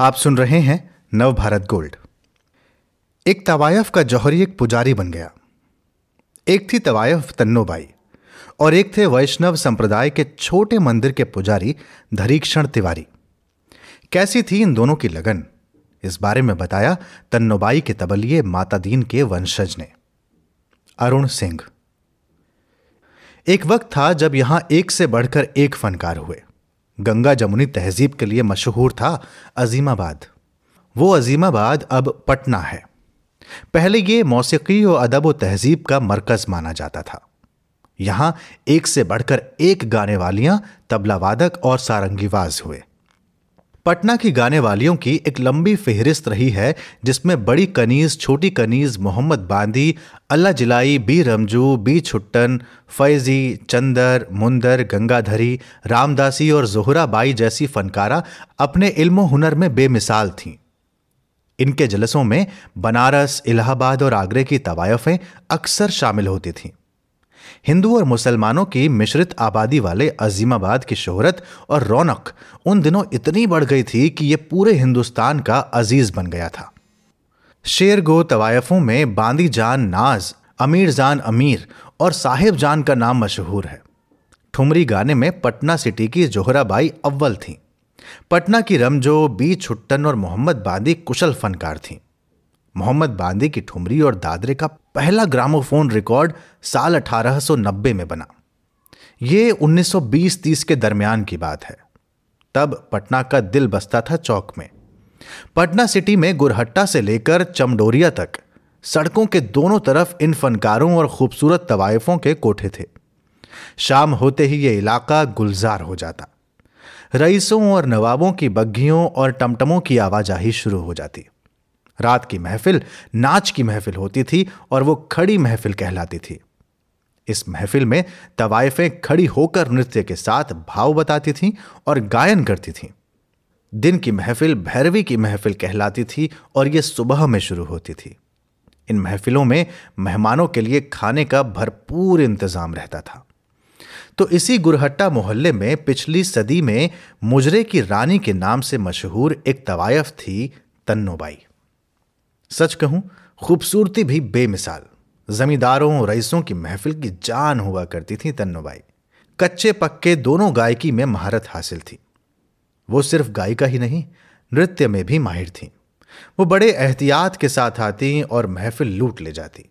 आप सुन रहे हैं नव भारत गोल्ड। एक तवायफ का जौहरी एक पुजारी बन गया। एक थी तवायफ तन्नोबाई और एक थे वैष्णव संप्रदाय के छोटे मंदिर के पुजारी धरीक्षण तिवारी। कैसी थी इन दोनों की लगन? इस बारे में बताया तन्नोबाई के तबलिए माता दीन के वंशज ने। अरुण सिंह। एक वक्त था जब यहाँ एक से बढ़कर एक फनकार हुए। गंगा जमुनी तहजीब के लिए मशहूर था अजीमाबाद। वो अजीमाबाद अब पटना है। पहले ये मौसीकी और अदब व तहजीब का मरकज माना जाता था। यहाँ एक से बढ़कर एक गाने वालियाँ, तबला वादक और सारंगीवाज हुए। पटना की गाने वालियों की एक लंबी फेहरिस्त रही है, जिसमें बड़ी कनीज, छोटी कनीज, मोहम्मद बांदी, अल्लाह जिलाई, बी रमजू, बी छुट्टन, फैजी, चंदर, मुंदर, गंगाधरी, रामदासी और जोहरा बाई जैसी फनकारा अपने इल्म हुनर में बेमिसाल थीं। इनके जलसों में बनारस, इलाहाबाद और आगरे की तवायफें अक्सर शामिल होती थीं। हिंदू और मुसलमानों की मिश्रित आबादी वाले अजीमाबाद की शोहरत और रौनक उन दिनों इतनी बढ़ गई थी कि यह पूरे हिंदुस्तान का अज़ीज़ बन गया था। शेर गो तवायफों में बांदी जान नाज, अमीर जान अमीर और साहिब जान का नाम मशहूर है। ठुमरी गाने में पटना सिटी की जोहराबाई अव्वल थीं। पटना की रमजो, बी छुट्टन और मोहम्मद बांदी कुशल फनकार थीं। मोहम्मद बांदे की ठुमरी और दादरे का पहला ग्रामोफोन रिकॉर्ड साल 1890 में बना। ये 1920-30 के दरमियान की बात है। तब पटना का दिल बसता था चौक में। पटना सिटी में गुरहट्टा से लेकर चमडोरिया तक सड़कों के दोनों तरफ़ इन फनकारों और खूबसूरत तवायफों के कोठे थे। शाम होते ही यह इलाका गुलजार हो जाता। रईसों और नवाबों की बग्घियों और टमटमों की आवाजाही शुरू हो जाती। रात की महफिल, नाच की महफिल होती थी और वो खड़ी महफिल कहलाती थी। इस महफिल में तवायफें खड़ी होकर नृत्य के साथ भाव बताती थीं और गायन करती थीं। दिन की महफिल भैरवी की महफिल कहलाती थी और यह सुबह में शुरू होती थी। इन महफिलों में मेहमानों के लिए खाने का भरपूर इंतज़ाम रहता था। तो इसी गुरहट्टा मोहल्ले में पिछली सदी में मुजरे की रानी के नाम से मशहूर एक तवायफ थी तन्नोबाई। सच कहूँ, खूबसूरती भी बेमिसाल। जमींदारों, रईसों की महफिल की जान हुआ करती थी तन्नुबाई कच्चे पक्के दोनों गायकी में महारत हासिल थी। वो सिर्फ़ गायिका ही नहीं, नृत्य में भी माहिर थी। वो बड़े एहतियात के साथ आती और महफिल लूट ले जाती।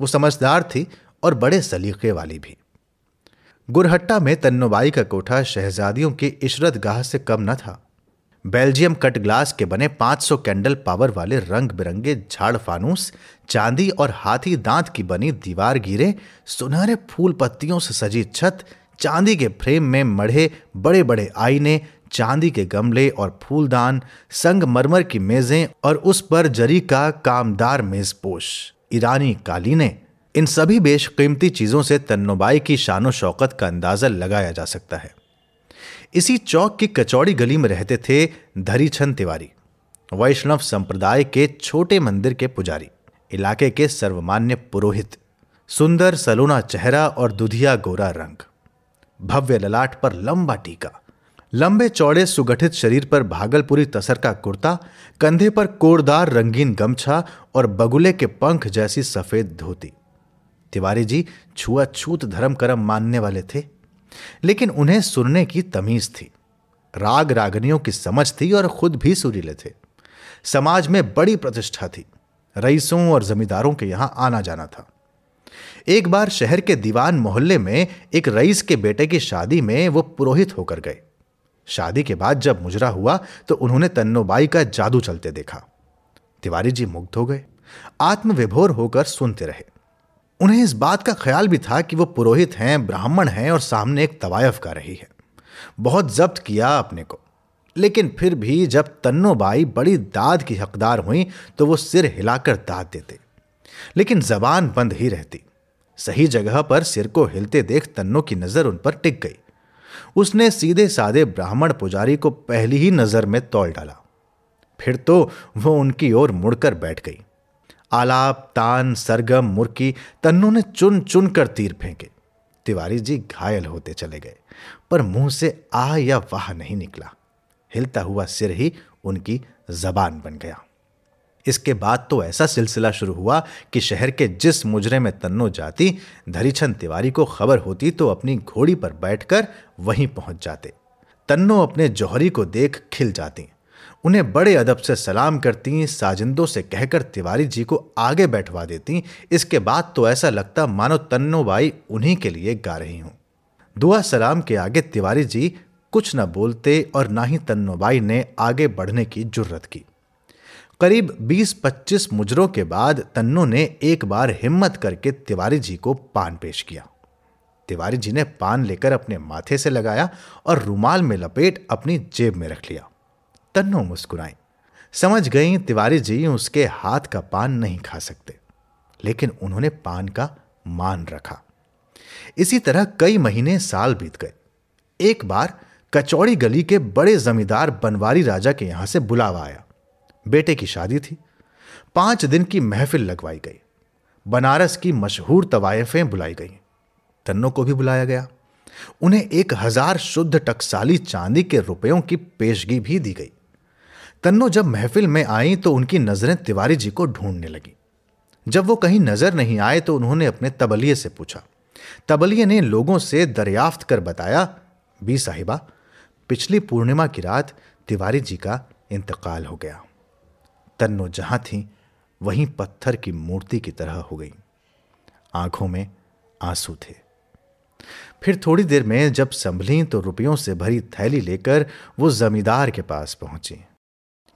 वो समझदार थी और बड़े सलीके वाली भी। गुरहट्टा में तन्नुबाई का कोठा शहजादियों की इशरत गाह से कम न था। बेल्जियम कट ग्लास के बने 500 कैंडल पावर वाले रंग बिरंगे झाड़ फानूस, चांदी और हाथी दांत की बनी दीवार गिरे, सुनहरे फूल पत्तियों से सजी छत, चांदी के फ्रेम में मढ़े बड़े बड़े आईने, चांदी के गमले और फूलदान संग मरमर की मेजें और उस पर जरी का कामदार मेजपोश। ईरानी कालीने इन सभी बेशकीमती चीज़ों से तन्नोबाई की शानो शौकत का अंदाज़ा लगाया जा सकता है। इसी चौक की कचौड़ी गली में रहते थे धरीछन तिवारी, वैष्णव संप्रदाय के छोटे मंदिर के पुजारी, इलाके के सर्वमान्य पुरोहित, सुंदर सलोना चेहरा और दुधिया गोरा रंग। भव्य ललाट पर लंबा टीका, लंबे चौड़े सुगठित शरीर पर भागलपुरी तसर का कुर्ता, कंधे पर कोरदार रंगीन गमछा और बगुले के पंख जैसी सफ़ेद धोती। तिवारी जी छुआछूत धर्म कर्म मानने वाले थे। लेकिन उन्हें सुनने की तमीज थी। राग रागनियों की समझ थी और खुद भी सुरीले थे। समाज में बड़ी प्रतिष्ठा थी। रईसों और जमींदारों के यहाँ आना जाना था। एक बार शहर के दीवान मोहल्ले में एक रईस के बेटे की शादी में वो पुरोहित होकर गए। शादी के बाद जब मुजरा हुआ तो उन्होंने तन्नोबाई का जादू चलते देखा। तिवारी जी मुग्ध हो गए। आत्मविभोर होकर सुनते रहे। उन्हें इस बात का ख्याल भी था कि वो पुरोहित हैं, ब्राह्मण हैं और सामने एक तवायफ का रही है। बहुत जब्त किया अपने को। लेकिन फिर भी जब तन्नो बाई बड़ी दाद की हकदार हुई तो वो सिर हिलाकर दाद देते। लेकिन जबान बंद ही रहती। सही जगह पर सिर को हिलते देख तन्नो की नज़र उन पर टिक गई। उसने सीधे साधे ब्राह्मण पुजारी को पहली ही नज़र में तोल डाला। फिर तो वो उनकी ओर मुड़कर बैठ गई। आलाप, तान, सरगम, मुर्की तन्नू ने चुन चुन कर तीर फेंके। तिवारी जी घायल होते चले गए, पर मुँह से आ या वाह नहीं निकला। हिलता हुआ सिर ही उनकी जबान बन गया। इसके बाद तो ऐसा सिलसिला शुरू हुआ कि शहर के जिस मुजरे में तन्नो जाती धरीछंद तिवारी को खबर होती तो अपनी घोड़ी पर बैठकर वहीं पहुँच जाते। तन्नो अपने जौहरी को देख खिल जाती। उन्हें बड़े अदब से सलाम करती, साजिंदों से कहकर तिवारी जी को आगे बैठवा देती। इसके बाद तो ऐसा लगता मानो तन्नो बाई उन्हीं के लिए गा रही हूँ। दुआ सलाम के आगे तिवारी जी कुछ न बोलते और ना ही तन्नोबाई ने आगे बढ़ने की जुर्रत की। करीब 20-25 मुजरों के बाद तन्नो ने एक बार हिम्मत करके तिवारी जी को पान पेश किया। तिवारी जी ने पान लेकर अपने माथे से लगाया और रुमाल में लपेट अपनी जेब में रख लिया। तन्नो मुस्कुराई समझ गई तिवारी जी, उसके हाथ का पान नहीं खा सकते। लेकिन उन्होंने पान का मान रखा। इसी तरह कई महीने साल बीत गए। एक बार कचौड़ी गली के बड़े जमींदार बनवारी राजा के यहाँ से बुलावा आया। बेटे की शादी थी। पाँच दिन की महफिल लगवाई गई। बनारस की मशहूर तवायफें बुलाई गईं। तन्नों को भी बुलाया गया। उन्हें एक हज़ार शुद्ध टकसाली चांदी के रुपयों की पेशगी भी दी गई। तन्नो जब महफिल में आई तो उनकी नज़रें तिवारी जी को ढूँढने लगी। जब वो कहीं नज़र नहीं आए तो उन्होंने अपने तबलिए से पूछा। तबलिए ने लोगों से दरियाफ्त कर बताया, बी साहिबा, पिछली पूर्णिमा की रात तिवारी जी का इंतकाल हो गया। तन्नो जहाँ थी, वहीं पत्थर की मूर्ति की तरह हो गई। आँखों में आँसू थे। फिर थोड़ी देर में जब संभली तो रुपयों से भरी थैली लेकर वो जमींदार के पास पहुँची।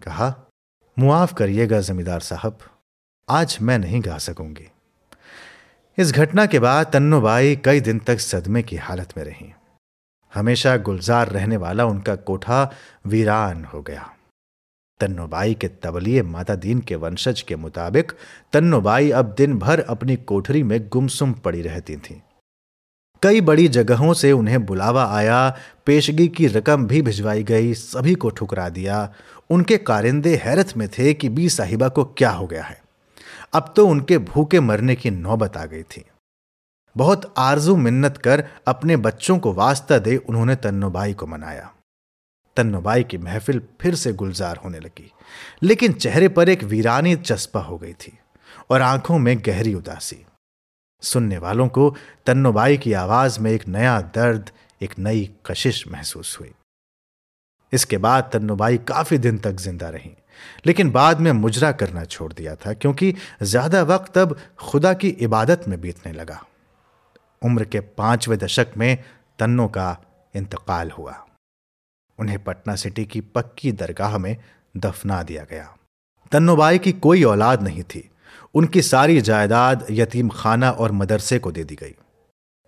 कहा, मुआफ करिएगा, जमींदार साहब। आज मैं नहीं गा सकूँगी। इस घटना के बाद तन्नुबाई कई दिन तक सदमे की हालत में रही। हमेशा गुलजार रहने वाला उनका कोठा वीरान हो गया। तन्नुबाई के तबलिए माता दीन के वंशज के मुताबिक तन्नुबाई अब दिन भर अपनी कोठरी में गुमसुम पड़ी रहती थीं। कई बड़ी जगहों से उन्हें बुलावा आया, पेशगी की रकम भी भिजवाई गई, सभी को ठुकरा दिया। उनके कारिंदे हैरत में थे कि बी साहिबा को क्या हो गया है। अब तो उनके भूखे मरने की नौबत आ गई थी। बहुत आरज़ू मिन्नत कर अपने बच्चों को वास्ता दे उन्होंने तन्नोबाई को मनाया। तन्नोबाई की महफिल फिर से गुलजार होने लगी। लेकिन चेहरे पर एक वीरानी चस्पा हो गई थी और आँखों में गहरी उदासी। सुनने वालों को तन्नोबाई की आवाज़ में एक नया दर्द, एक नई कशिश महसूस हुई। इसके बाद तन्नुबाई काफ़ी दिन तक ज़िंदा रहीं, लेकिन बाद में मुजरा करना छोड़ दिया था, क्योंकि ज़्यादा वक्त अब खुदा की इबादत में बीतने लगा। उम्र के पाँचवें दशक में तन्नों का इंतकाल हुआ। उन्हें पटना सिटी की पक्की दरगाह में दफना दिया गया। तन्नोबाई की कोई औलाद नहीं थी। उनकी सारी जायदाद यतीम खाना और मदरसे को दे दी गई।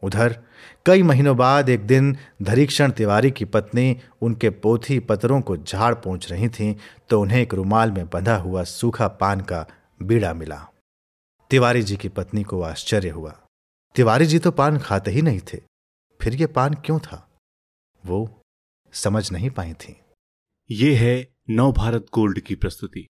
उधर, कई महीनों बाद एक दिन धरीक्षण तिवारी की पत्नी उनके पोथी पत्रों को झाड़ पहुँच रही थीं तो उन्हें एक रुमाल में बंधा हुआ सूखा पान का बीड़ा मिला। तिवारी जी की पत्नी को आश्चर्य हुआ। तिवारी जी तो पान खाते ही नहीं थे, फिर ये पान क्यों था? वो समझ नहीं पाई थी। ये है नव भारत गोल्ड की प्रस्तुति।